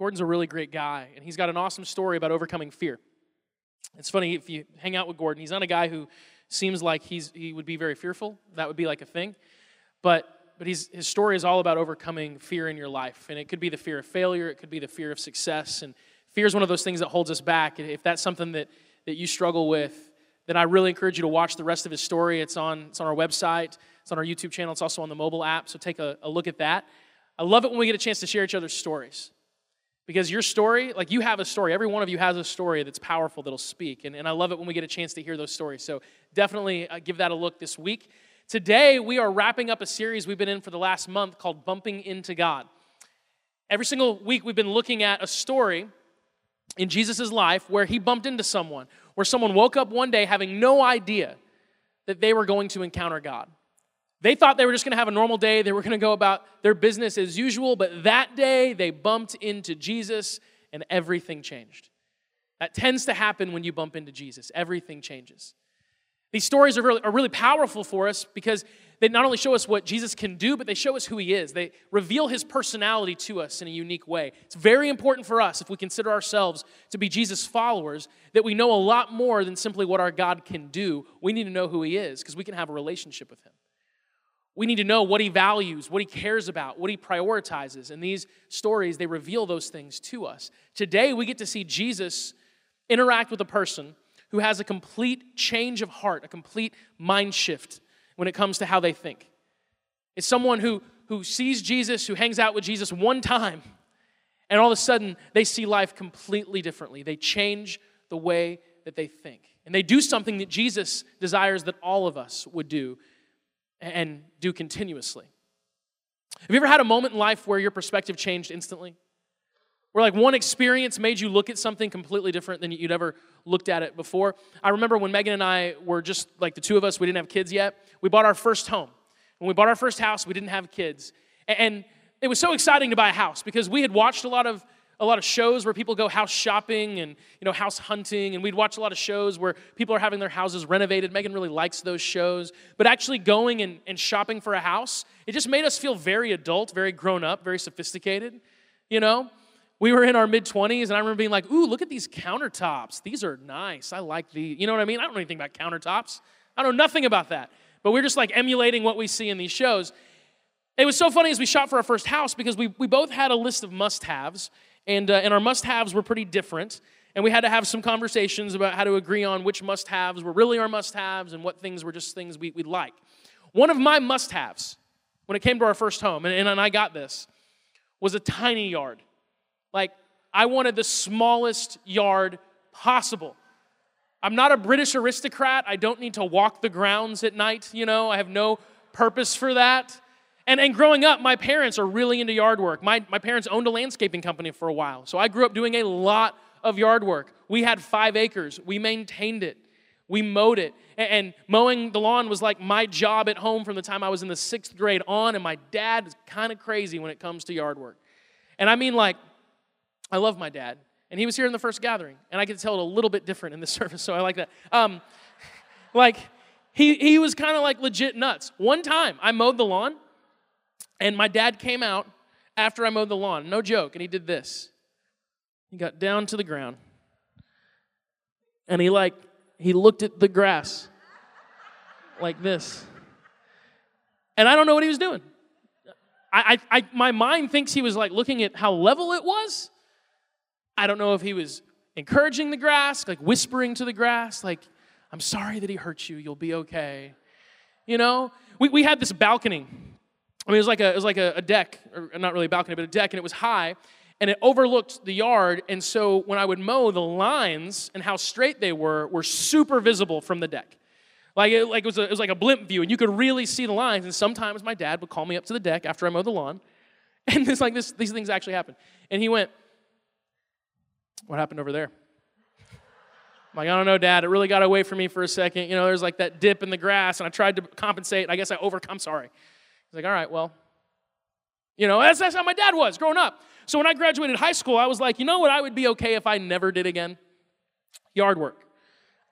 Gordon's a really great guy, and he's got an awesome story about overcoming fear. It's funny if you hang out with Gordon, he's not a guy who seems like he's, he would be very fearful. That would be like a thing. But, but he's, his story is all about overcoming fear in your life. And it could be the fear of failure, it could be the fear of success. And fear is one of those things that holds us back. And if that's something that, that you struggle with, then I really encourage you to watch the rest of his story. It's on, it's on our website, it's on our YouTube channel, it's also on the mobile app. So take a, a look at that. I love it when we get a chance to share each other's stories. Because your story, like you have a story, every one of you has a story that's powerful that'll speak. And, and I love it when we get a chance to hear those stories. So definitely uh, give that a look this week. Today, we are wrapping up a series we've been in for the last month called Bumping into God. Every single week, we've been looking at a story in Jesus' life where he bumped into someone, where someone woke up one day having no idea that they were going to encounter God. They thought they were just going to have a normal day. They were going to go about their business as usual, but that day they bumped into Jesus and everything changed. That tends to happen when you bump into Jesus. Everything changes. These stories are really, are really powerful for us because they not only show us what Jesus can do, but they show us who he is. They reveal his personality to us in a unique way. It's very important for us, if we consider ourselves to be Jesus' followers, that we know a lot more than simply what our God can do. We need to know who he is because we can have a relationship with him. We need to know what he values, what he cares about, what he prioritizes. And these stories, they reveal those things to us. Today, we get to see Jesus interact with a person who has a complete change of heart, a complete mind shift when it comes to how they think. It's someone who, who sees Jesus, who hangs out with Jesus one time, and all of a sudden they see life completely differently. They change the way that they think. And they do something that Jesus desires that all of us would do and do continuously. Have you ever had a moment in life where your perspective changed instantly? Where like one experience made you look at something completely different than you'd ever looked at it before. I remember when Megan and I were just like the two of us, we didn't have kids yet. We bought our first home. When we bought our first house, we didn't have kids. And it was so exciting to buy a house because we had watched a lot of a lot of shows where people go house shopping and you know house hunting and we'd watch a lot of shows where people are having their houses renovated. Megan really likes those shows. But actually going and, and shopping for a house it just made us feel very adult very grown up very sophisticated you know? We were in our mid 20s and i remember being like ooh look at these countertops. These are nice. I like these you know what i mean? I don't know anything about countertops. I know nothing about that. But we're just like emulating what we see in these shows. It was so funny as we shot for our first house because we, we both had a list of must haves and, uh, and our must haves were pretty different. And we had to have some conversations about how to agree on which must haves were really our must haves and what things were just things we, would like. One of my must haves when it came to our first home, and, and I got this, was a tiny yard. Like, I wanted the smallest yard possible. I'm not a British aristocrat. I don't need to walk the grounds at night, you know, I have no purpose for that. And, and growing up, my parents are really into yard work. My, my parents owned a landscaping company for a while. So I grew up doing a lot of yard work. We had five acres, we maintained it, we mowed it. And, and mowing the lawn was like my job at home from the time I was in the sixth grade on. And my dad is kind of crazy when it comes to yard work. And I mean, like, I love my dad. And he was here in the first gathering. And I could tell it a little bit different in this service, so I like that. Um, like, he, he was kind of like legit nuts. One time, I mowed the lawn and my dad came out after I mowed the lawn, no joke, and he did this. He got down to the ground and he like he looked at the grass like this. And I don't know what he was doing. I, I, I, my mind thinks he was like looking at how level it was. I don't know if he was encouraging the grass, like whispering to the grass, like, I'm sorry that he hurt you, you'll be okay. You know, we, we had this balcony I mean, it was like a, it was like a, a deck, or not really a balcony, but a deck, and it was high, and it overlooked the yard. And so when I would mow, the lines and how straight they were were super visible from the deck. Like it, like it, was a, it was like a blimp view, and you could really see the lines. And sometimes my dad would call me up to the deck after I mowed the lawn, and it's like this, these things actually happened. And he went, "What happened over there?" I'm like, I don't know, Dad. It really got away from me for a second. You know, there's like that dip in the grass, and I tried to compensate. I guess I overcome. Sorry. He's like, all right, well, you know, that's, that's how my dad was growing up. So when I graduated high school, I was like, you know what I would be okay if I never did again? Yard work.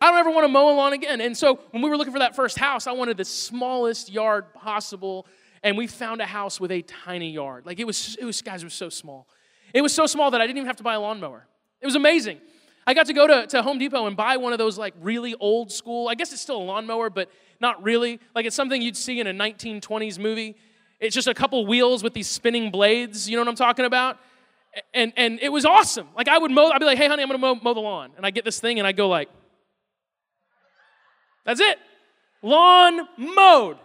I don't ever want to mow a lawn again. And so when we were looking for that first house, I wanted the smallest yard possible. And we found a house with a tiny yard. Like it was, it was guys, it was so small. It was so small that I didn't even have to buy a lawnmower. It was amazing. I got to go to, to Home Depot and buy one of those like really old school, I guess it's still a lawnmower, but not really. Like it's something you'd see in a 1920s movie. It's just a couple wheels with these spinning blades. You know what I'm talking about? And, and it was awesome. Like I would mow, I'd be like, hey, honey, I'm gonna mow, mow the lawn. And I get this thing and I go like, that's it. Lawn mowed.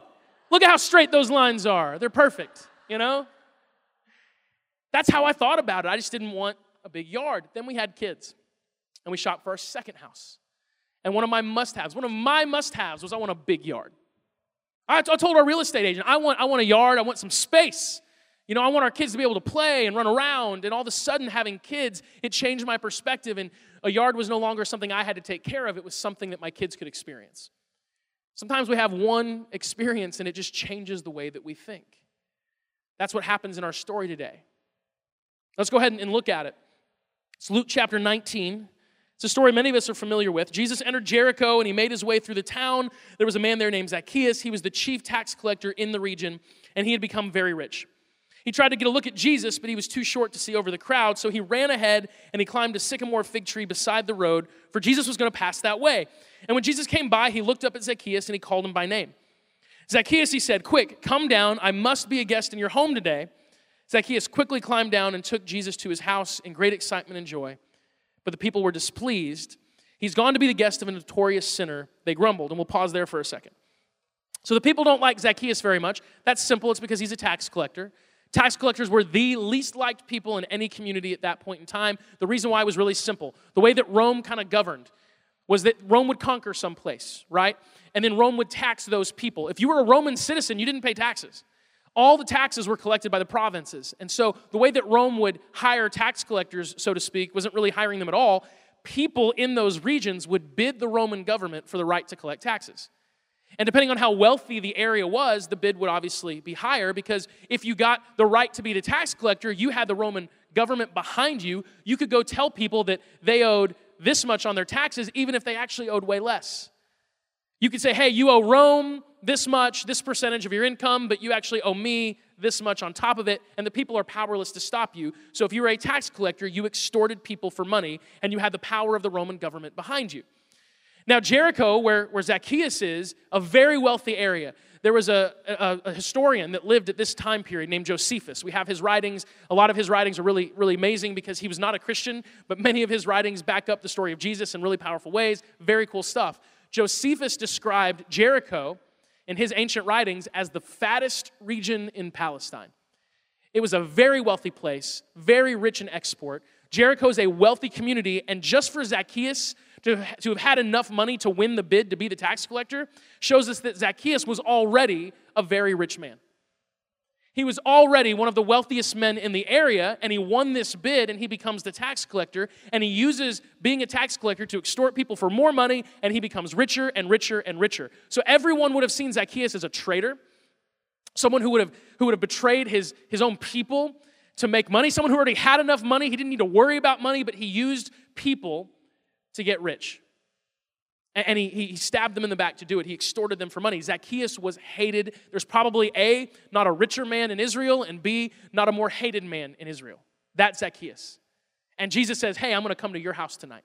Look at how straight those lines are. They're perfect, you know? That's how I thought about it. I just didn't want a big yard. Then we had kids and we shopped for our second house. And one of my must haves, one of my must haves was I want a big yard. I, I told our real estate agent, I want, I want a yard, I want some space. You know, I want our kids to be able to play and run around. And all of a sudden, having kids, it changed my perspective. And a yard was no longer something I had to take care of, it was something that my kids could experience. Sometimes we have one experience and it just changes the way that we think. That's what happens in our story today. Let's go ahead and look at it. It's Luke chapter 19. It's a story many of us are familiar with. Jesus entered Jericho and he made his way through the town. There was a man there named Zacchaeus. He was the chief tax collector in the region and he had become very rich. He tried to get a look at Jesus, but he was too short to see over the crowd, so he ran ahead and he climbed a sycamore fig tree beside the road, for Jesus was going to pass that way. And when Jesus came by, he looked up at Zacchaeus and he called him by name. Zacchaeus, he said, Quick, come down. I must be a guest in your home today. Zacchaeus quickly climbed down and took Jesus to his house in great excitement and joy. But the people were displeased. He's gone to be the guest of a notorious sinner. They grumbled, and we'll pause there for a second. So the people don't like Zacchaeus very much. That's simple, it's because he's a tax collector. Tax collectors were the least liked people in any community at that point in time. The reason why was really simple. The way that Rome kind of governed was that Rome would conquer some place, right? And then Rome would tax those people. If you were a Roman citizen, you didn't pay taxes. All the taxes were collected by the provinces. And so the way that Rome would hire tax collectors, so to speak, wasn't really hiring them at all. People in those regions would bid the Roman government for the right to collect taxes. And depending on how wealthy the area was, the bid would obviously be higher because if you got the right to be the tax collector, you had the Roman government behind you. You could go tell people that they owed this much on their taxes, even if they actually owed way less. You could say, hey, you owe Rome this much, this percentage of your income, but you actually owe me this much on top of it, and the people are powerless to stop you. So if you were a tax collector, you extorted people for money, and you had the power of the Roman government behind you. Now, Jericho, where, where Zacchaeus is, a very wealthy area. There was a, a, a, historian that lived at this time period named Josephus. We have his writings. A lot of his writings are really, really amazing because he was not a Christian, but many of his writings back up the story of Jesus in really powerful ways. Very cool stuff. Josephus described Jericho in his ancient writings as the fattest region in Palestine. It was a very wealthy place, very rich in export. Jericho is a wealthy community, and just for Zacchaeus to, to have had enough money to win the bid to be the tax collector shows us that Zacchaeus was already a very rich man. He was already one of the wealthiest men in the area, and he won this bid and he becomes the tax collector. And he uses being a tax collector to extort people for more money, and he becomes richer and richer and richer. So everyone would have seen Zacchaeus as a traitor, someone who would have, who would have betrayed his, his own people to make money, someone who already had enough money. He didn't need to worry about money, but he used people to get rich. And he, he stabbed them in the back to do it. He extorted them for money. Zacchaeus was hated. There's probably A, not a richer man in Israel, and B, not a more hated man in Israel. That's Zacchaeus. And Jesus says, Hey, I'm going to come to your house tonight.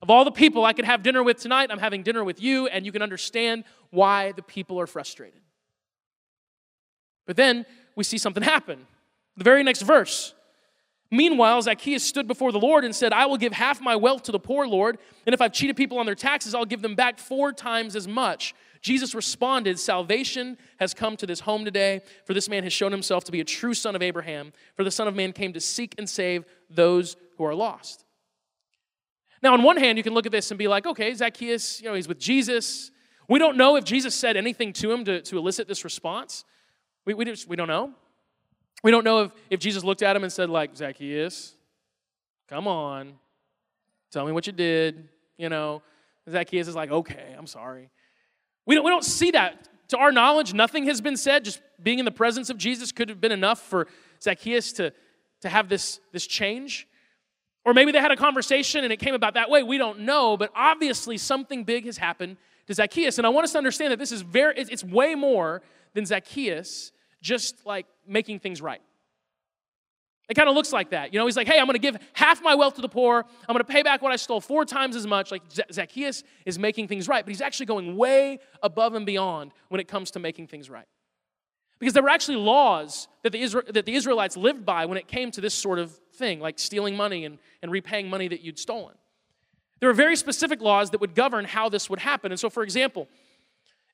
Of all the people I could have dinner with tonight, I'm having dinner with you, and you can understand why the people are frustrated. But then we see something happen. The very next verse. Meanwhile, Zacchaeus stood before the Lord and said, I will give half my wealth to the poor, Lord, and if I've cheated people on their taxes, I'll give them back four times as much. Jesus responded, Salvation has come to this home today, for this man has shown himself to be a true son of Abraham, for the Son of Man came to seek and save those who are lost. Now, on one hand, you can look at this and be like, okay, Zacchaeus, you know, he's with Jesus. We don't know if Jesus said anything to him to, to elicit this response. We, we, just, we don't know. We don't know if, if Jesus looked at him and said, like, Zacchaeus, come on, tell me what you did. You know, Zacchaeus is like, okay, I'm sorry. We don't, we don't see that. To our knowledge, nothing has been said. Just being in the presence of Jesus could have been enough for Zacchaeus to, to have this, this change. Or maybe they had a conversation and it came about that way. We don't know, but obviously something big has happened to Zacchaeus. And I want us to understand that this is very, it's way more than Zacchaeus just like making things right. It kind of looks like that. You know, he's like, hey, I'm going to give half my wealth to the poor. I'm going to pay back what I stole four times as much. Like Zacchaeus is making things right, but he's actually going way above and beyond when it comes to making things right. Because there were actually laws that the, Isra- that the Israelites lived by when it came to this sort of thing, like stealing money and, and repaying money that you'd stolen. There were very specific laws that would govern how this would happen. And so, for example,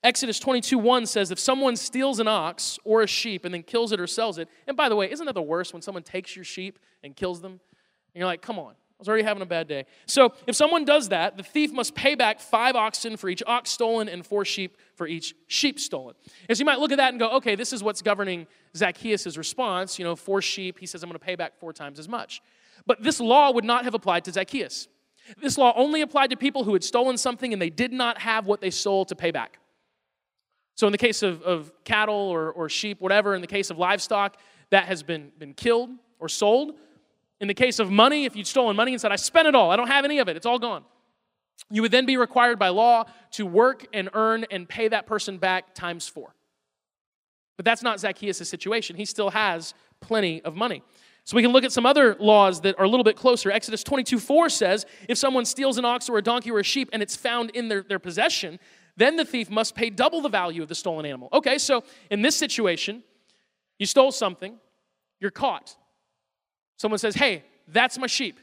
Exodus 22 1 says, If someone steals an ox or a sheep and then kills it or sells it, and by the way, isn't that the worst when someone takes your sheep and kills them? And you're like, come on, I was already having a bad day. So if someone does that, the thief must pay back five oxen for each ox stolen and four sheep for each sheep stolen. And so you might look at that and go, okay, this is what's governing Zacchaeus' response. You know, four sheep, he says, I'm going to pay back four times as much. But this law would not have applied to Zacchaeus. This law only applied to people who had stolen something and they did not have what they stole to pay back. So, in the case of, of cattle or, or sheep, whatever, in the case of livestock, that has been, been killed or sold. In the case of money, if you'd stolen money and said, I spent it all, I don't have any of it, it's all gone, you would then be required by law to work and earn and pay that person back times four. But that's not Zacchaeus' situation. He still has plenty of money. So we can look at some other laws that are a little bit closer. Exodus 22 4 says if someone steals an ox or a donkey or a sheep and it's found in their, their possession, then the thief must pay double the value of the stolen animal. Okay, so in this situation, you stole something, you're caught. Someone says, hey, that's my sheep.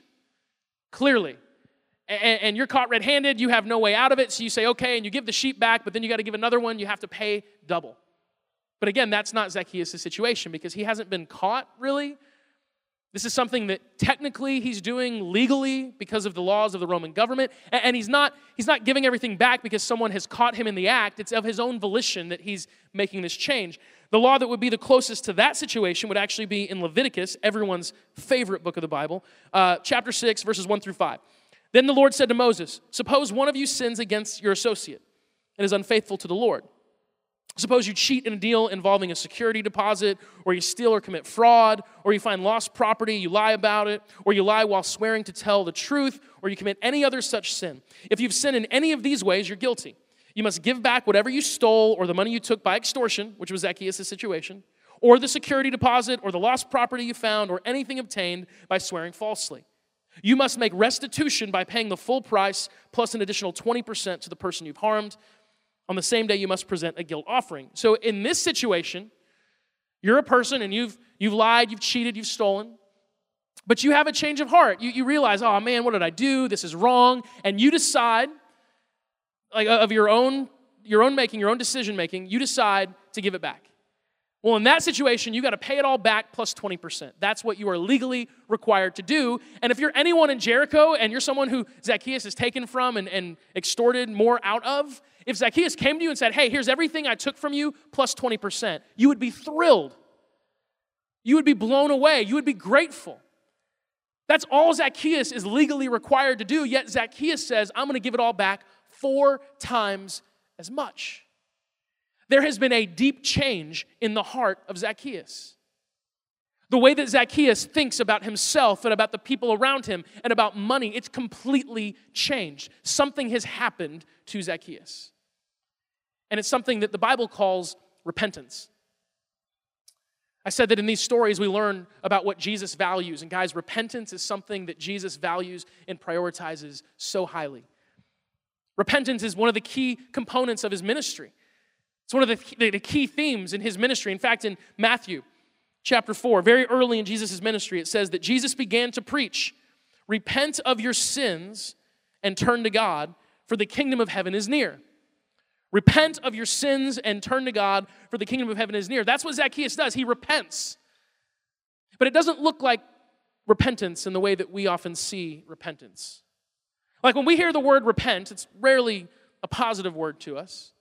Clearly. And, you're caught red handed, you have no way out of it, so you say, okay, and you give the sheep back, but then you got to give another one, you have to pay double. But again, that's not Zacchaeus' situation because he hasn't been caught really. This is something that technically he's doing legally because of the laws of the Roman government. And he's not, he's not giving everything back because someone has caught him in the act. It's of his own volition that he's making this change. The law that would be the closest to that situation would actually be in Leviticus, everyone's favorite book of the Bible, uh, chapter 6, verses 1 through 5. Then the Lord said to Moses, Suppose one of you sins against your associate and is unfaithful to the Lord. Suppose you cheat in a deal involving a security deposit, or you steal or commit fraud, or you find lost property, you lie about it, or you lie while swearing to tell the truth, or you commit any other such sin. If you've sinned in any of these ways, you're guilty. You must give back whatever you stole or the money you took by extortion, which was Zacchaeus' situation, or the security deposit, or the lost property you found, or anything obtained by swearing falsely. You must make restitution by paying the full price plus an additional 20% to the person you've harmed on the same day, you must present a guilt offering. So, in this situation, you're a person and you've, you've lied, you've cheated, you've stolen, but you have a change of heart. You, you realize, oh man, what did I do? This is wrong. And you decide, like of your own, your own making, your own decision making, you decide to give it back. Well, in that situation, you got to pay it all back plus 20%. That's what you are legally required to do. And if you're anyone in Jericho and you're someone who Zacchaeus has taken from and, and extorted more out of, if Zacchaeus came to you and said, Hey, here's everything I took from you plus 20%, you would be thrilled. You would be blown away. You would be grateful. That's all Zacchaeus is legally required to do, yet Zacchaeus says, I'm going to give it all back four times as much there has been a deep change in the heart of Zacchaeus. The way that Zacchaeus thinks about himself and about the people around him and about money, it's completely changed. Something has happened to Zacchaeus. And it's something that the Bible calls repentance. I said that in these stories we learn about what Jesus values. And guys, repentance is something that Jesus values and prioritizes so highly. Repentance is one of the key components of his ministry. It's one of the, key themes in his ministry. In fact, in Matthew chapter 4, very early in Jesus' ministry, it says that Jesus began to preach, Repent of your sins and turn to God, for the kingdom of heaven is near. Repent of your sins and turn to God, for the kingdom of heaven is near. That's what Zacchaeus does. He repents. But it doesn't look like repentance in the way that we often see repentance. Like when we hear the word repent, it's rarely a positive word to us.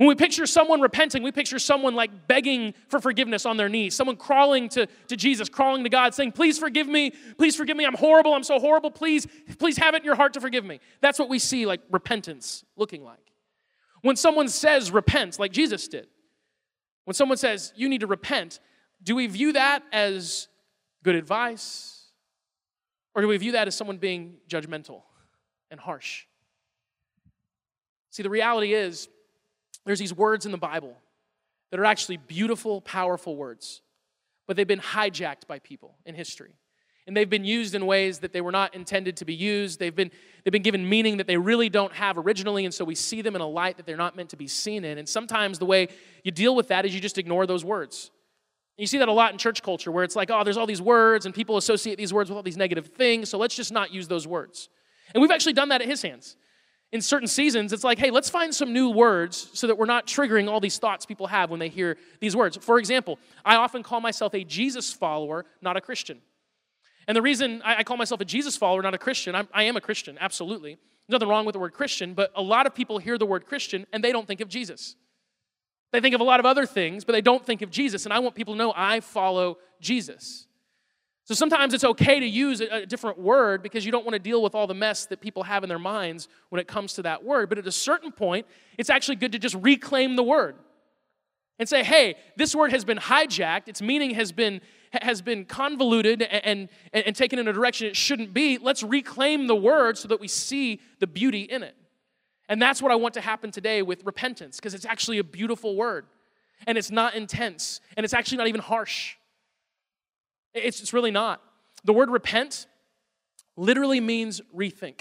When we picture someone repenting, we picture someone like begging for forgiveness on their knees, someone crawling to, to Jesus, crawling to God, saying, Please forgive me, please forgive me, I'm horrible, I'm so horrible, please, please have it in your heart to forgive me. That's what we see like repentance looking like. When someone says repent, like Jesus did, when someone says you need to repent, do we view that as good advice? Or do we view that as someone being judgmental and harsh? See, the reality is, there's these words in the Bible that are actually beautiful, powerful words. but they've been hijacked by people in history. And they've been used in ways that they were not intended to be used. They've been, they've been given meaning that they really don't have originally, and so we see them in a light that they're not meant to be seen in. And sometimes the way you deal with that is you just ignore those words. You see that a lot in church culture where it's like, oh, there's all these words, and people associate these words with all these negative things, so let's just not use those words. And we've actually done that at his hands. In certain seasons, it's like, hey, let's find some new words so that we're not triggering all these thoughts people have when they hear these words. For example, I often call myself a Jesus follower, not a Christian. And the reason I, call myself a Jesus follower, not a Christian, I'm, I am a Christian, absolutely. There's nothing wrong with the word Christian, but a lot of people hear the word Christian and they don't think of Jesus. They think of a lot of other things, but they don't think of Jesus. And I want people to know I follow Jesus. So sometimes it's okay to use a, different word because you don't want to deal with all the mess that people have in their minds when it comes to that word. But at a certain point, it's actually good to just reclaim the word and say, hey, this word has been hijacked, its meaning has been, has been convoluted and, and, and taken in a direction it shouldn't be. Let's reclaim the word so that we see the beauty in it. And that's what I want to happen today with repentance, because it's actually a beautiful word. And it's not intense, and it's actually not even harsh. It's, it's really not. The word repent literally means rethink.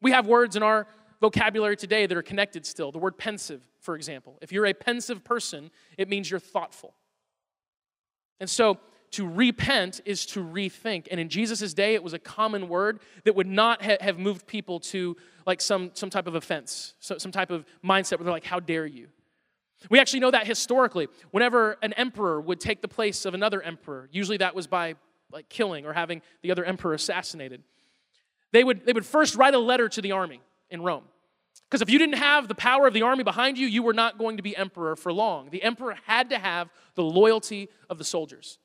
We have words in our vocabulary today that are connected still. The word pensive, for example. If you're a pensive person, it means you're thoughtful. And so to repent is to rethink. And in Jesus' day, it was a common word that would not ha- have moved people to like some, some type of offense, so, some type of mindset where they're like, how dare you? We actually know that historically. Whenever an emperor would take the place of another emperor, usually that was by like killing or having the other emperor assassinated, they would, they would first write a letter to the army in Rome. Because if you didn't have the power of the army behind you, you were not going to be emperor for long. The emperor had to have the loyalty of the soldiers.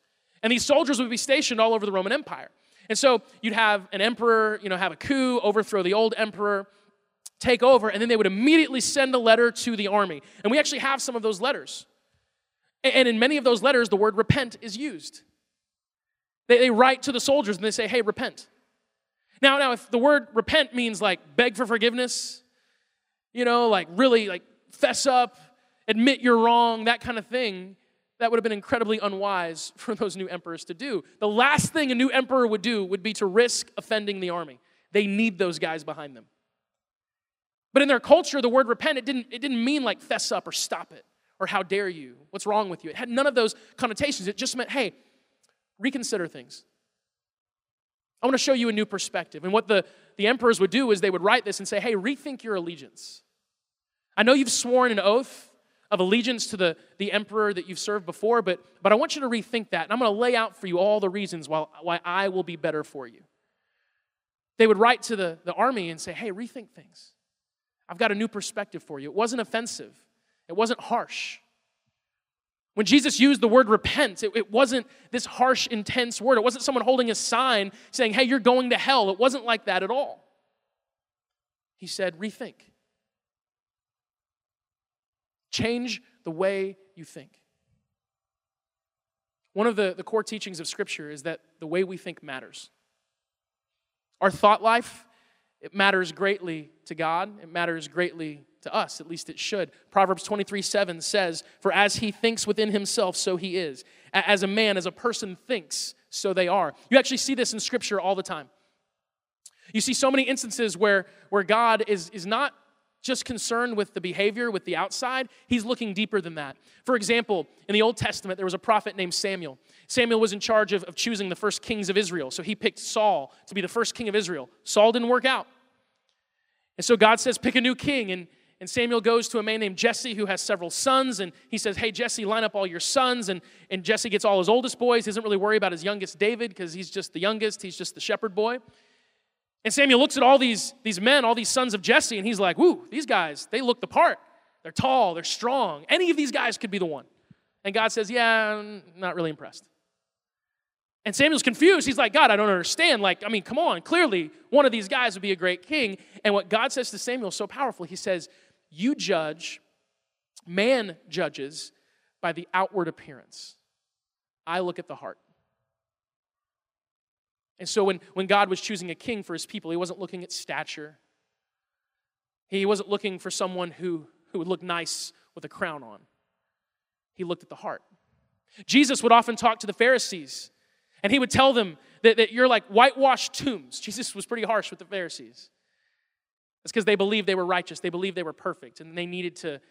And these soldiers would be stationed all over the Roman Empire. And so you'd have an emperor, you know, have a coup, overthrow the old emperor, take over, and then they would immediately send a letter to the army. And we actually have some of those letters. And in many of those letters, the word repent is used. They, they write to the soldiers and they say, hey, repent. Now, now, if the word repent means like beg for forgiveness, you know, like really like fess up, admit you're wrong, that kind of thing, that would have been incredibly unwise for those new emperors to do. The last thing a new emperor would do would be to risk offending the army. They need those guys behind them. But in their culture, the word repent, it didn't, it didn't mean like fess up or stop it or how dare you, what's wrong with you. It had none of those connotations. It just meant, hey, reconsider things. I want to show you a new perspective. And what the, the emperors would do is they would write this and say, hey, rethink your allegiance. I know you've sworn an oath of allegiance to the, the emperor that you've served before, but, but I want you to rethink that. And I'm going to lay out for you all the reasons why, why I will be better for you. They would write to the, the army and say, hey, rethink things. I've got a new perspective for you. It wasn't offensive, it wasn't harsh. When Jesus used the word repent, it, it wasn't this harsh, intense word. It wasn't someone holding a sign saying, hey, you're going to hell. It wasn't like that at all. He said, rethink. Change the way you think. One of the, the core teachings of Scripture is that the way we think matters. Our thought life, it matters greatly to God, it matters greatly to us, at least it should. Proverbs 23 7 says, For as he thinks within himself, so he is. As a man, as a person thinks, so they are. You actually see this in Scripture all the time. You see so many instances where, where God is, is not just concerned with the behavior, with the outside. He's looking deeper than that. For example, in the Old Testament, there was a prophet named Samuel. Samuel was in charge of, of choosing the first kings of Israel. So he picked Saul to be the first king of Israel. Saul didn't work out. And so God says, pick a new king. And, and Samuel goes to a man named Jesse who has several sons. And he says, hey, Jesse, line up all your sons. And, and Jesse gets all his oldest boys. He doesn't really worry about his youngest, David, because he's just the youngest. He's just the shepherd boy. And Samuel looks at all these, these men, all these sons of Jesse, and he's like, whoo, these guys, they look the part. They're tall, they're strong. Any of these guys could be the one. And God says, yeah, I'm not really impressed. And Samuel's confused. He's like, God, I don't understand. Like, I mean, come on. Clearly, one of these guys would be a great king. And what God says to Samuel is so powerful. He says, You judge, man judges by the outward appearance. I look at the heart. And so when, when God was choosing a king for his people, he wasn't looking at stature. He wasn't looking for someone who, who would look nice with a crown on. He looked at the heart. Jesus would often talk to the Pharisees, and he would tell them that, that you're like whitewashed tombs. Jesus was pretty harsh with the Pharisees. It's because they believed they were righteous, they believed they were perfect, and they needed to,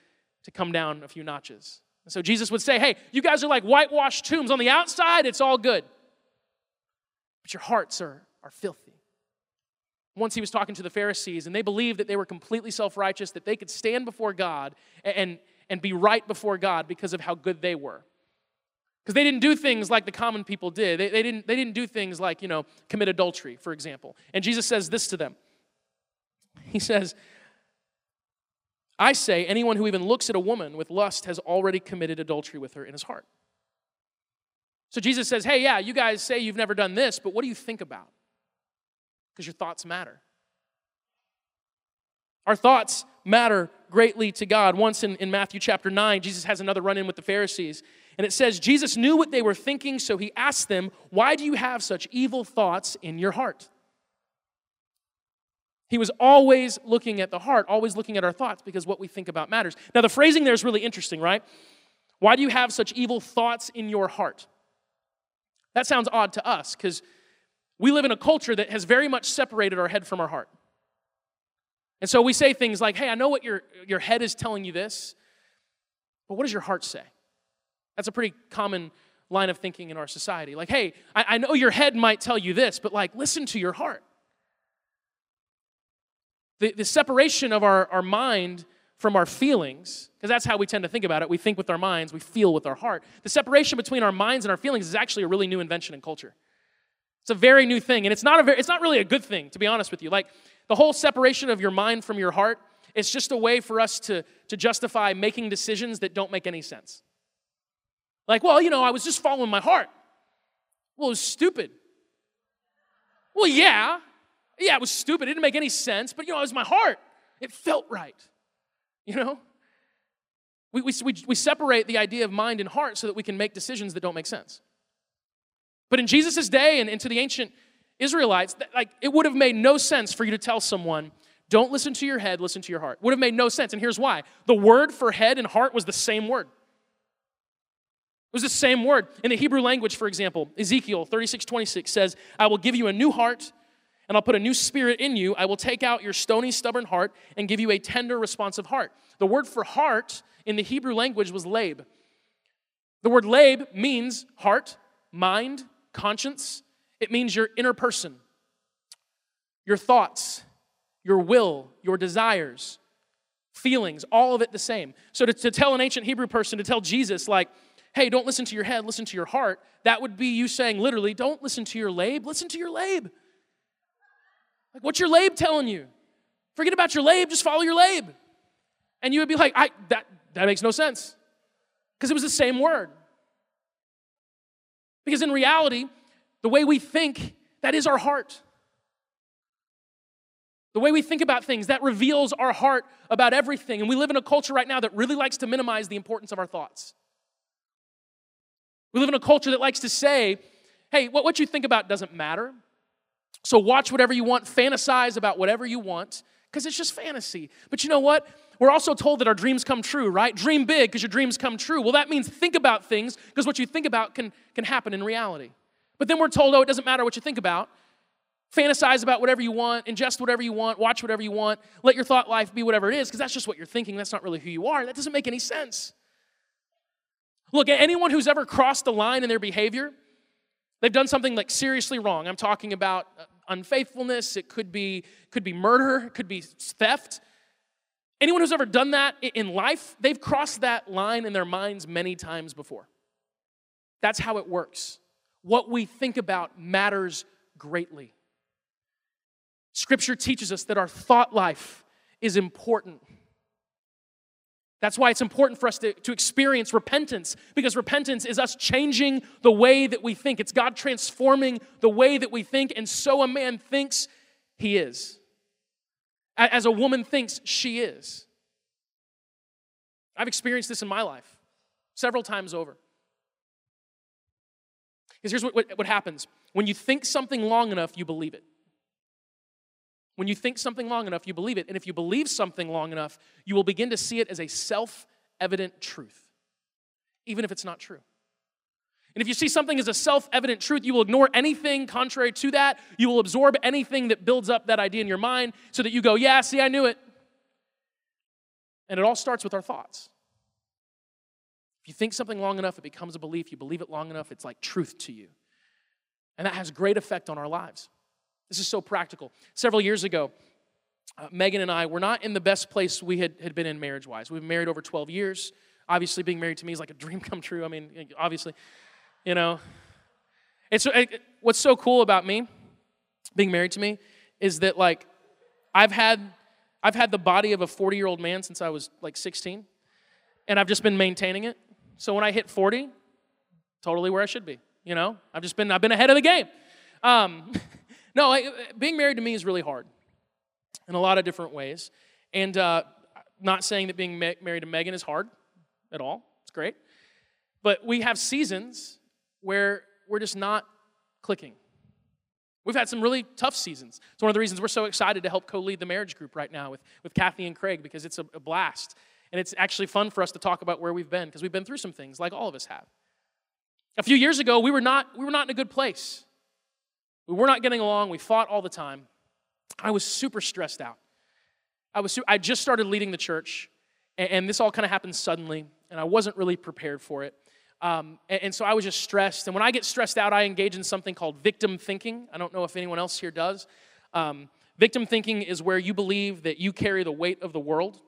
to come down a few notches. And so Jesus would say, Hey, you guys are like whitewashed tombs. On the outside, it's all good, but your hearts are, are filthy. Once he was talking to the Pharisees, and they believed that they were completely self righteous, that they could stand before God and, and be right before God because of how good they were. Because they didn't do things like the common people did. They, they, didn't, they didn't do things like, you know, commit adultery, for example. And Jesus says this to them He says, I say, anyone who even looks at a woman with lust has already committed adultery with her in his heart. So Jesus says, Hey, yeah, you guys say you've never done this, but what do you think about? Because your thoughts matter. Our thoughts matter greatly to God. Once in, in Matthew chapter 9, Jesus has another run in with the Pharisees. And it says, Jesus knew what they were thinking, so he asked them, Why do you have such evil thoughts in your heart? He was always looking at the heart, always looking at our thoughts, because what we think about matters. Now, the phrasing there is really interesting, right? Why do you have such evil thoughts in your heart? That sounds odd to us because we live in a culture that has very much separated our head from our heart. And so we say things like, hey, I know what your, your head is telling you this, but what does your heart say? That's a pretty common line of thinking in our society. Like, hey, I, I know your head might tell you this, but like, listen to your heart. The, the separation of our, our mind from our feelings, because that's how we tend to think about it. We think with our minds, we feel with our heart. The separation between our minds and our feelings is actually a really new invention in culture. It's a very new thing, and it's not, a very, it's not really a good thing, to be honest with you. Like, the whole separation of your mind from your heart, it's just a way for us to, to justify making decisions that don't make any sense. Like, well, you know, I was just following my heart. Well, it was stupid. Well, yeah. Yeah, it was stupid. It didn't make any sense, but, you know, it was my heart. It felt right. You know? We, we, we, we separate the idea of mind and heart so that we can make decisions that don't make sense. But in Jesus' day and into the ancient Israelites, like it would have made no sense for you to tell someone, don't listen to your head, listen to your heart. Would have made no sense. And here's why. The word for head and heart was the same word. It was the same word. In the Hebrew language, for example, Ezekiel 36, 26 says, I will give you a new heart and I'll put a new spirit in you. I will take out your stony, stubborn heart and give you a tender, responsive heart. The word for heart in the Hebrew language was lab. The word lab means heart, mind, conscience. It means your inner person, your thoughts, your will, your desires, feelings, all of it the same. So to, to tell an ancient Hebrew person, to tell Jesus, like, hey, don't listen to your head, listen to your heart, that would be you saying literally, don't listen to your lab, listen to your lab. Like, what's your lab telling you? Forget about your lab, just follow your lab. And you would be like, I, that, that makes no sense. Because it was the same word. Because in reality, the way we think, that is our heart. The way we think about things, that reveals our heart about everything. And we live in a culture right now that really likes to minimize the importance of our thoughts. We live in a culture that likes to say, hey, what, what you think about doesn't matter. So watch whatever you want, fantasize about whatever you want, because it's just fantasy. But you know what? We're also told that our dreams come true, right? Dream big because your dreams come true. Well, that means think about things because what you think about can, can happen in reality. But then we're told, oh, it doesn't matter what you think about. Fantasize about whatever you want, ingest whatever you want, watch whatever you want, let your thought life be whatever it is, because that's just what you're thinking. That's not really who you are. That doesn't make any sense. Look, anyone who's ever crossed the line in their behavior, they've done something like seriously wrong. I'm talking about uh, unfaithfulness, it could be, could be murder, it could be theft. Anyone who's ever done that in life, they've crossed that line in their minds many times before. That's how it works what we think about matters greatly. Scripture teaches us that our thought life is important. That's why it's important for us to, to experience repentance, because repentance is us changing the way that we think. It's God transforming the way that we think, and so a man thinks he is. As a woman thinks she is. I've experienced this in my life several times over. Because here's what, what, what happens when you think something long enough, you believe it. When you think something long enough, you believe it. And if you believe something long enough, you will begin to see it as a self evident truth, even if it's not true. And if you see something as a self evident truth, you will ignore anything contrary to that. You will absorb anything that builds up that idea in your mind so that you go, yeah, see, I knew it. And it all starts with our thoughts. If you think something long enough, it becomes a belief. You believe it long enough, it's like truth to you. And that has great effect on our lives. This is so practical. Several years ago, uh, Megan and I were not in the best place we had, had been in marriage wise. We've been married over 12 years. Obviously, being married to me is like a dream come true. I mean, obviously, you know. It's, it, what's so cool about me being married to me is that, like, I've had, I've had the body of a 40 year old man since I was like 16, and I've just been maintaining it. So when I hit 40, totally where I should be. You know, I've just been, I've been ahead of the game. Um, no, I, being married to me is really hard in a lot of different ways. And uh, not saying that being ma- married to Megan is hard at all, it's great. But we have seasons where we're just not clicking. We've had some really tough seasons. It's one of the reasons we're so excited to help co lead the marriage group right now with, with Kathy and Craig because it's a, a blast. And it's actually fun for us to talk about where we've been because we've been through some things like all of us have. A few years ago, we were not, we were not in a good place. We were not getting along. We fought all the time. I was super stressed out. I, was, I just started leading the church, and, and this all kind of happened suddenly, and I wasn't really prepared for it. Um, and, and, so I was just stressed. And when I get stressed out, I engage in something called victim thinking. I don't know if anyone else here does. Um, victim thinking is where you believe that you carry the weight of the world,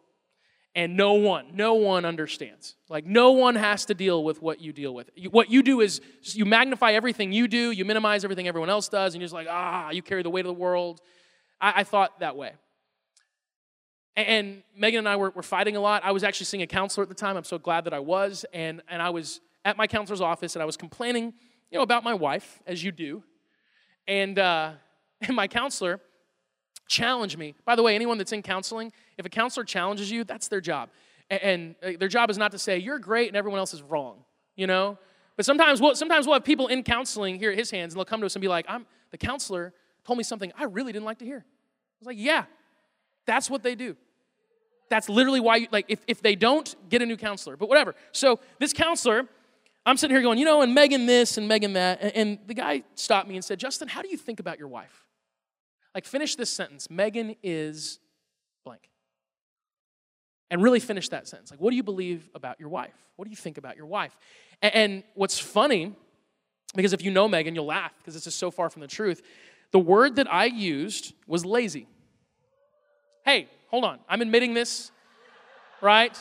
and no one, no one understands. Like, no one has to deal with what you deal with. What you do is you magnify everything you do, you minimize everything everyone else does, and you're just like, ah, you carry the weight of the world. I, I thought that way. And, and Megan and I were, were fighting a lot. I was actually seeing a counselor at the time. I'm so glad that I was. And, and I was at my counselor's office and I was complaining, you know, about my wife, as you do. And, uh, and my counselor challenged me. By the way, anyone that's in counseling, if a counselor challenges you, that's their job. And, and uh, their job is not to say, you're great and everyone else is wrong, you know? But sometimes we'll, sometimes we'll have people in counseling here at his hands and they'll come to us and be like, I'm the counselor told me something I really didn't like to hear. I was like, yeah, that's what they do. That's literally why, you, like, if, if they don't, get a new counselor, but whatever. So this counselor, I'm sitting here going, you know, and Megan this and Megan that. And, and the guy stopped me and said, Justin, how do you think about your wife? Like, finish this sentence Megan is blank. And really finish that sentence. Like, what do you believe about your wife? What do you think about your wife? And, and what's funny, because if you know Megan, you'll laugh because this is so far from the truth. The word that I used was lazy. Hey, hold on. I'm admitting this, right?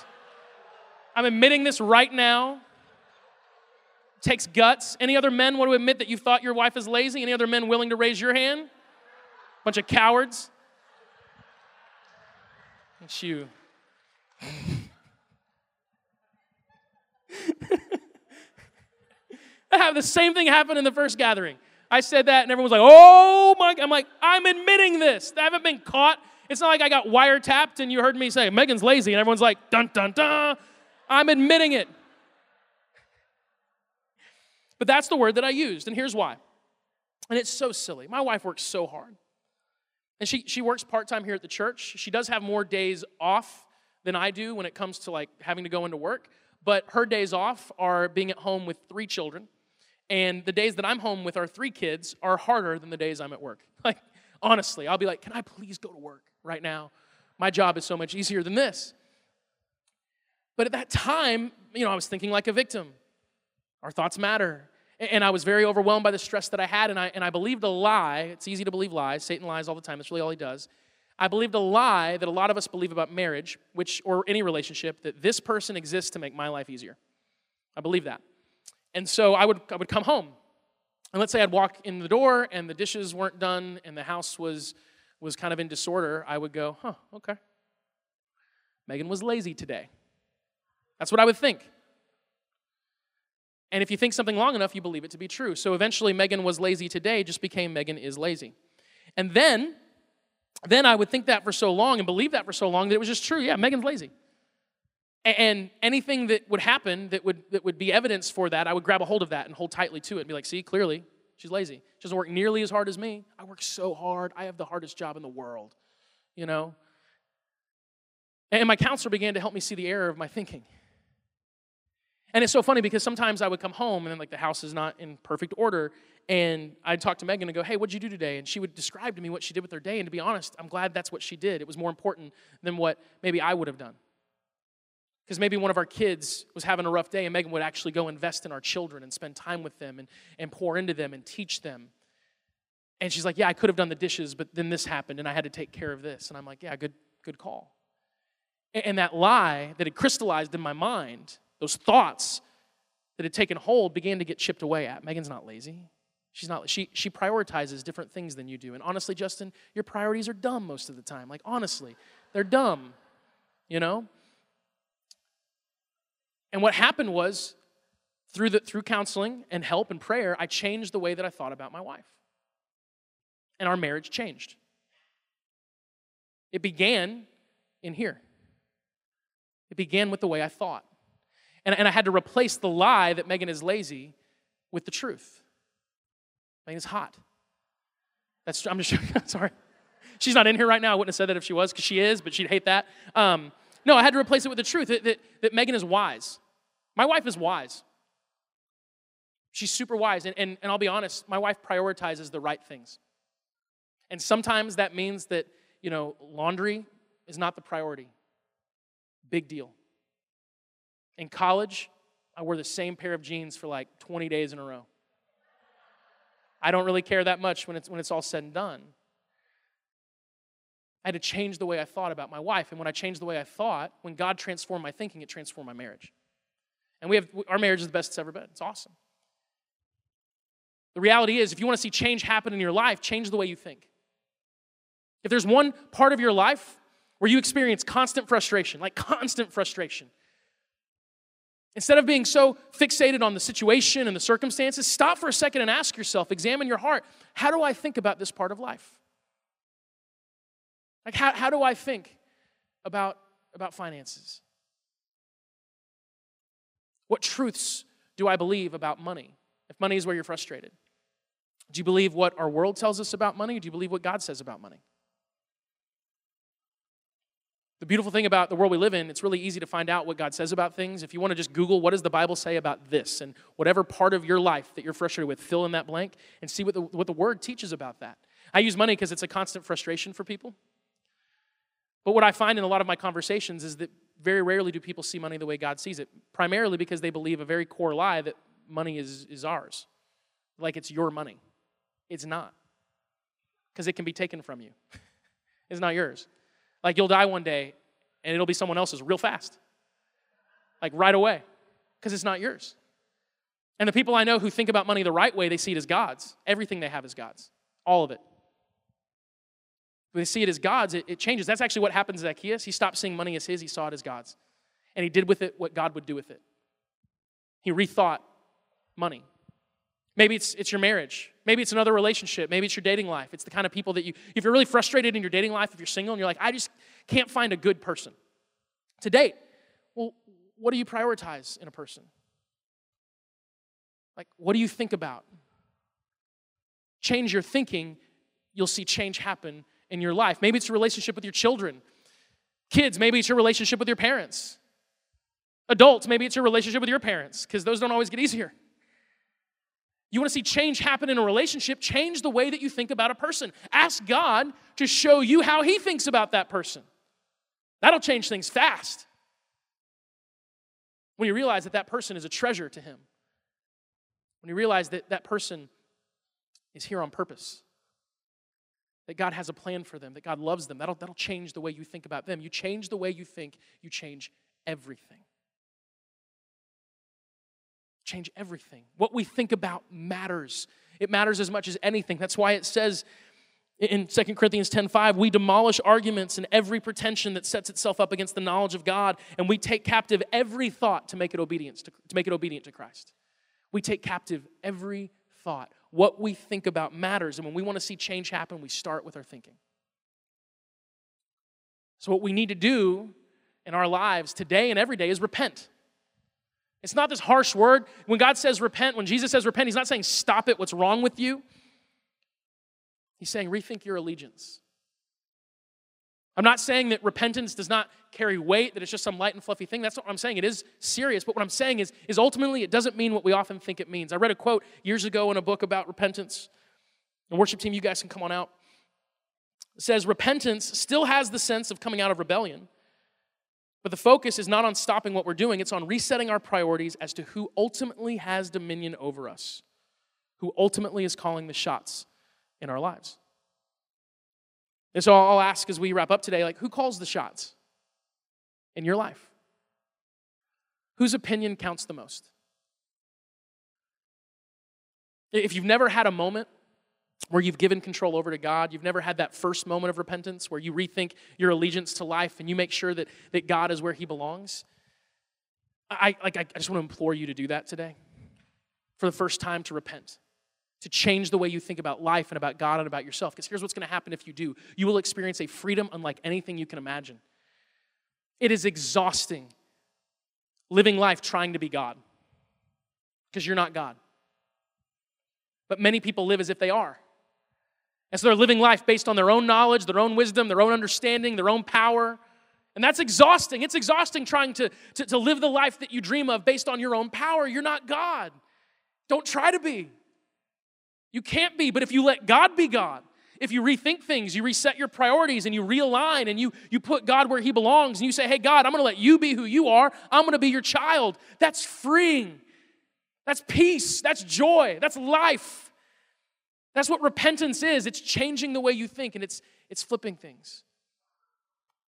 I'm admitting this right now. It takes guts. Any other men want to admit that you thought your wife is lazy? Any other men willing to raise your hand? Bunch of cowards. It's you. I have the same thing happen in the first gathering. I said that, and everyone's like, oh my, I'm like, I'm admitting this. I haven't been caught. It's not like I got wiretapped and you heard me say, Megan's lazy, and everyone's like, dun, dun, dun. I'm admitting it. But that's the word that I used, and here's why. And it's so silly. My wife works so hard. And she, she works part time here at the church. She does have more days off than I do when it comes to like having to go into work. But her days off are being at home with three children and the days that I'm home with our three kids are harder than the days I'm at work. Like, honestly, I'll be like, can I please go to work right now? My job is so much easier than this. But at that time, you know, I was thinking like a victim. Our thoughts matter. And I was very overwhelmed by the stress that I had, and I, and I believed a lie. It's easy to believe lies. Satan lies all the time. That's really all he does. I believed a lie that a lot of us believe about marriage, which or any relationship, that this person exists to make my life easier. I believe that. And so I would, I would come home. And let's say I'd walk in the door and the dishes weren't done and the house was, was kind of in disorder. I would go, huh, okay. Megan was lazy today. That's what I would think. And if you think something long enough, you believe it to be true. So eventually, Megan was lazy today just became Megan is lazy. And then, then I would think that for so long and believe that for so long that it was just true. Yeah, Megan's lazy. And anything that would happen that would, that would be evidence for that, I would grab a hold of that and hold tightly to it and be like, see, clearly, she's lazy. She doesn't work nearly as hard as me. I work so hard. I have the hardest job in the world, you know? And my counselor began to help me see the error of my thinking. And it's so funny because sometimes I would come home and then like the house is not in perfect order. And I'd talk to Megan and go, Hey, what'd you do today? And she would describe to me what she did with her day. And to be honest, I'm glad that's what she did. It was more important than what maybe I would have done. Because maybe one of our kids was having a rough day, and Megan would actually go invest in our children and spend time with them and, and pour into them and teach them. And she's like, Yeah, I could have done the dishes, but then this happened, and I had to take care of this. And I'm like, Yeah, good, good call. And, and that lie that had crystallized in my mind, those thoughts that had taken hold, began to get chipped away at. Megan's not lazy. She's not, she, she prioritizes different things than you do. And honestly, Justin, your priorities are dumb most of the time. Like, honestly, they're dumb, you know? And what happened was, through, the, through counseling and help and prayer, I changed the way that I thought about my wife. And our marriage changed. It began in here, it began with the way I thought. And, and I had to replace the lie that Megan is lazy with the truth. Megan is hot. That's, I'm just sorry. She's not in here right now. I wouldn't have said that if she was, because she is, but she'd hate that. Um, no, I had to replace it with the truth that, that, that Megan is wise. My wife is wise. She's super wise. And, and, and I'll be honest, my wife prioritizes the right things. And sometimes that means that, you know, laundry is not the priority. Big deal. In college, I wore the same pair of jeans for like 20 days in a row. I don't really care that much when it's, when it's all said and done. I had to change the way I thought about my wife. And when I changed the way I thought, when God transformed my thinking, it transformed my marriage. And we have our marriage is the best it's ever been. It's awesome. The reality is, if you want to see change happen in your life, change the way you think. If there's one part of your life where you experience constant frustration, like constant frustration, instead of being so fixated on the situation and the circumstances, stop for a second and ask yourself, examine your heart. How do I think about this part of life? Like, how, how do I think about, about finances? What truths do I believe about money? If money is where you're frustrated, do you believe what our world tells us about money? Or do you believe what God says about money? The beautiful thing about the world we live in, it's really easy to find out what God says about things. If you want to just Google, what does the Bible say about this? And whatever part of your life that you're frustrated with, fill in that blank and see what the, what the Word teaches about that. I use money because it's a constant frustration for people. But what I find in a lot of my conversations is that very rarely do people see money the way God sees it, primarily because they believe a very core lie that money is, is ours, like it's your money. It's not, because it can be taken from you. it's not yours. Like you'll die one day and it'll be someone else's real fast, like right away, because it's not yours. And the people I know who think about money the right way, they see it as God's. Everything they have is God's, all of it. When they see it as God's, it, it changes. That's actually what happened to Zacchaeus. He stopped seeing money as his, he saw it as God's. And he did with it what God would do with it. He rethought money. Maybe it's, it's your marriage. Maybe it's another relationship. Maybe it's your dating life. It's the kind of people that you, if you're really frustrated in your dating life, if you're single and you're like, I just can't find a good person to date. Well, what do you prioritize in a person? Like, what do you think about? Change your thinking, you'll see change happen in your life. Maybe it's your relationship with your children. Kids, maybe it's your relationship with your parents. Adults, maybe it's your relationship with your parents, because those don't always get easier. You want to see change happen in a relationship, change the way that you think about a person. Ask God to show you how He thinks about that person. That'll change things fast. When you realize that that person is a treasure to Him, when you realize that that person is here on purpose that God has a plan for them, that God loves them. That'll, that'll change the way you think about them. You change the way you think, you change everything. Change everything. What we think about matters. It matters as much as anything. That's why it says in 2 Corinthians 10:5, we demolish arguments and every pretension that sets itself up against the knowledge of God, and we take captive every thought to make it obedience to, to make it obedient to Christ. We take captive every thought. What we think about matters. And when we want to see change happen, we start with our thinking. So, what we need to do in our lives today and every day is repent. It's not this harsh word. When God says repent, when Jesus says repent, He's not saying stop it, what's wrong with you. He's saying rethink your allegiance. I'm not saying that repentance does not carry weight, that it's just some light and fluffy thing. That's not what I'm saying. It is serious. But what I'm saying is, is ultimately it doesn't mean what we often think it means. I read a quote years ago in a book about repentance. The worship team, you guys can come on out. It says, Repentance still has the sense of coming out of rebellion, but the focus is not on stopping what we're doing, it's on resetting our priorities as to who ultimately has dominion over us, who ultimately is calling the shots in our lives. And so I'll ask as we wrap up today like, who calls the shots in your life? Whose opinion counts the most? If you've never had a moment where you've given control over to God, you've never had that first moment of repentance where you rethink your allegiance to life and you make sure that, that God is where He belongs, I, like, I just want to implore you to do that today for the first time to repent to change the way you think about life and about God and about yourself. Because here's what's going to happen if you do you will experience a freedom unlike anything you can imagine. It is exhausting living life trying to be God because you're not God. But many people live as if they are. And so they're living life based on their own knowledge, their own wisdom, their own understanding, their own power. And that's exhausting. It's exhausting trying to, to, to live the life that you dream of based on your own power. You're not God. Don't try to be. You can't be, but if you let God be God, if you rethink things, you reset your priorities and you realign and you, you put God where He belongs and you say, hey, God, I'm gonna let you be who you are, I'm gonna be your child, that's freeing. That's peace, that's joy, that's life. That's what repentance is. It's changing the way you think and it's, it's flipping things.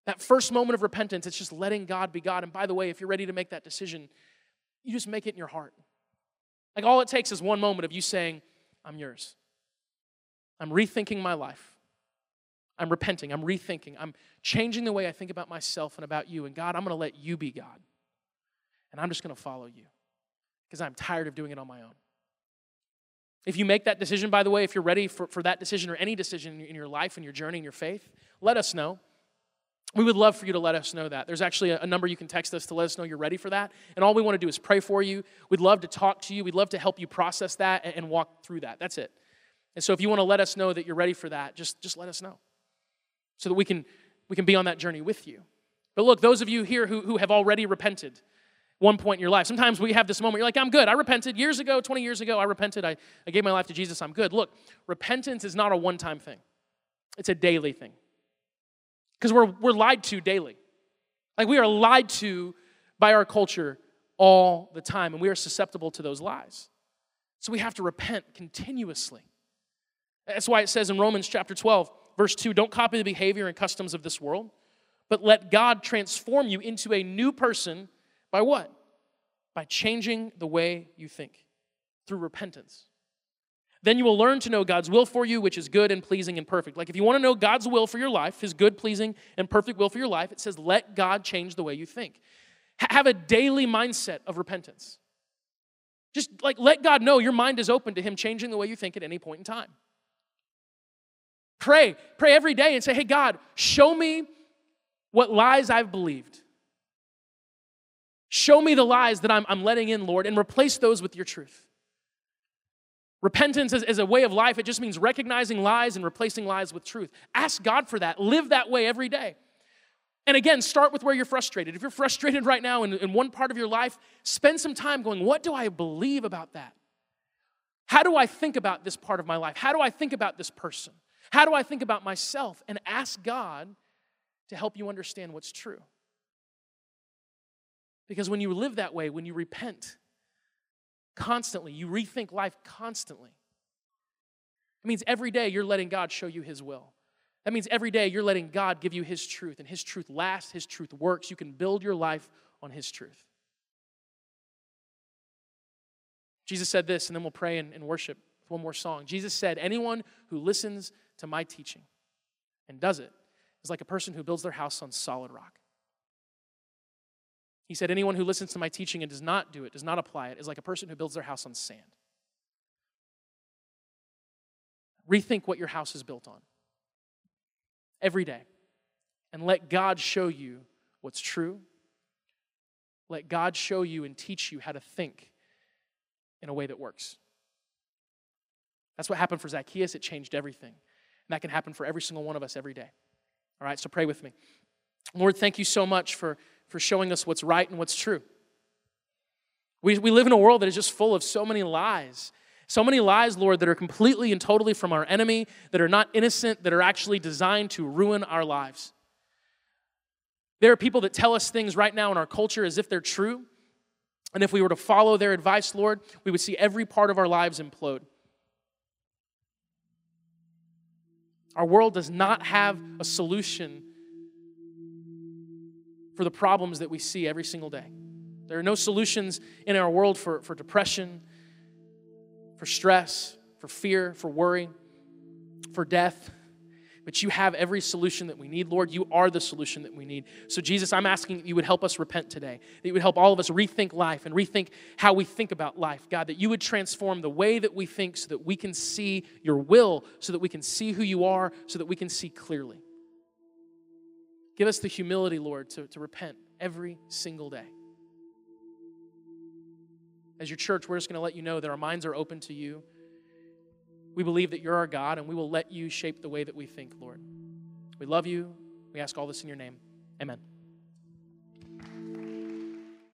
That first moment of repentance, it's just letting God be God. And by the way, if you're ready to make that decision, you just make it in your heart. Like all it takes is one moment of you saying, I'm yours. I'm rethinking my life. I'm repenting. I'm rethinking. I'm changing the way I think about myself and about you. And God, I'm going to let you be God. And I'm just going to follow you because I'm tired of doing it on my own. If you make that decision, by the way, if you're ready for, for that decision or any decision in your life and your journey and your faith, let us know. We would love for you to let us know that. There's actually a, a, number you can text us to let us know you're ready for that. And all we want to do is pray for you. We'd love to talk to you. We'd love to help you process that and, and walk through that. That's it. And so if you want to let us know that you're ready for that, just, just let us know so that we can, we can be on that journey with you. But look, those of you here who, who have already repented, one point in your life. Sometimes we have this moment, you're like, I'm good. I repented years ago, 20 years ago. I repented. I, I gave my life to Jesus. I'm good. Look, repentance is not a one time thing, it's a daily thing. Because we're, we're lied to daily. Like we are lied to by our culture all the time, and we are susceptible to those lies. So we have to repent continuously. That's why it says in Romans chapter 12, verse 2 don't copy the behavior and customs of this world, but let God transform you into a new person by what? By changing the way you think through repentance. Then you will learn to know God's will for you, which is good and pleasing and perfect. Like if you want to know God's will for your life, his good, pleasing, and perfect will for your life, it says, let God change the way you think. have a daily mindset of repentance. Just like let God know your mind is open to him changing the way you think at any point in time. Pray, pray every day and say, hey, God, show me what lies I've believed. Show me the lies that I'm, I'm letting in, Lord, and replace those with your truth. Repentance is, is, a way of life. It just means recognizing lies and replacing lies with truth. Ask God for that. Live that way every day. And again, start with where you're frustrated. If you're frustrated right now in, in one part of your life, spend some time going, What do I believe about that? How do I think about this part of my life? How do I think about this person? How do I think about myself? And ask God to help you understand what's true. Because when you live that way, when you repent, constantly. You rethink life constantly. It means every day you're letting God show you His will. That means every day you're letting God give you His truth, and His truth lasts, His truth works. You can build your life on His truth. Jesus said this, and then we'll pray and, and worship with one more song. Jesus said, Anyone who listens to my teaching and does it is like a person who builds their house on solid rock. He said, Anyone who listens to my teaching and does not do it, does not apply it, is like a person who builds their house on sand. Rethink what your house is built on every day and let God show you what's true. Let God show you and teach you how to think in a way that works. That's what happened for Zacchaeus. It changed everything. And that can happen for every single one of us every day. All right, so pray with me. Lord, thank you so much for, for showing us what's right and what's true. We, we live in a world that is just full of so many lies. So many lies, Lord, that are completely and totally from our enemy, that are not innocent, that are actually designed to ruin our lives. There are people that tell us things right now in our culture as if they're true. And if we were to follow their advice, Lord, we would see every part of our lives implode. Our world does not have a solution for the problems that we see every single day. There are no solutions in our world for, for depression, for stress, for fear, for worry, for death but you have every solution that we need. Lord, you are the solution that we need. So, Jesus, I'm asking that you would help us repent today, that you would help all of us rethink life and rethink how we think about life. God, that you would transform the way that we think so that we can see your will, so that we can see who you are, so that we can see clearly. Give us the humility, Lord, to, to repent every single day. As your church, we're just going to let you know that our minds are open to you. We believe that you're our God, and we will let you shape the way that we think, Lord. We love you. We ask all this in your name. Amen.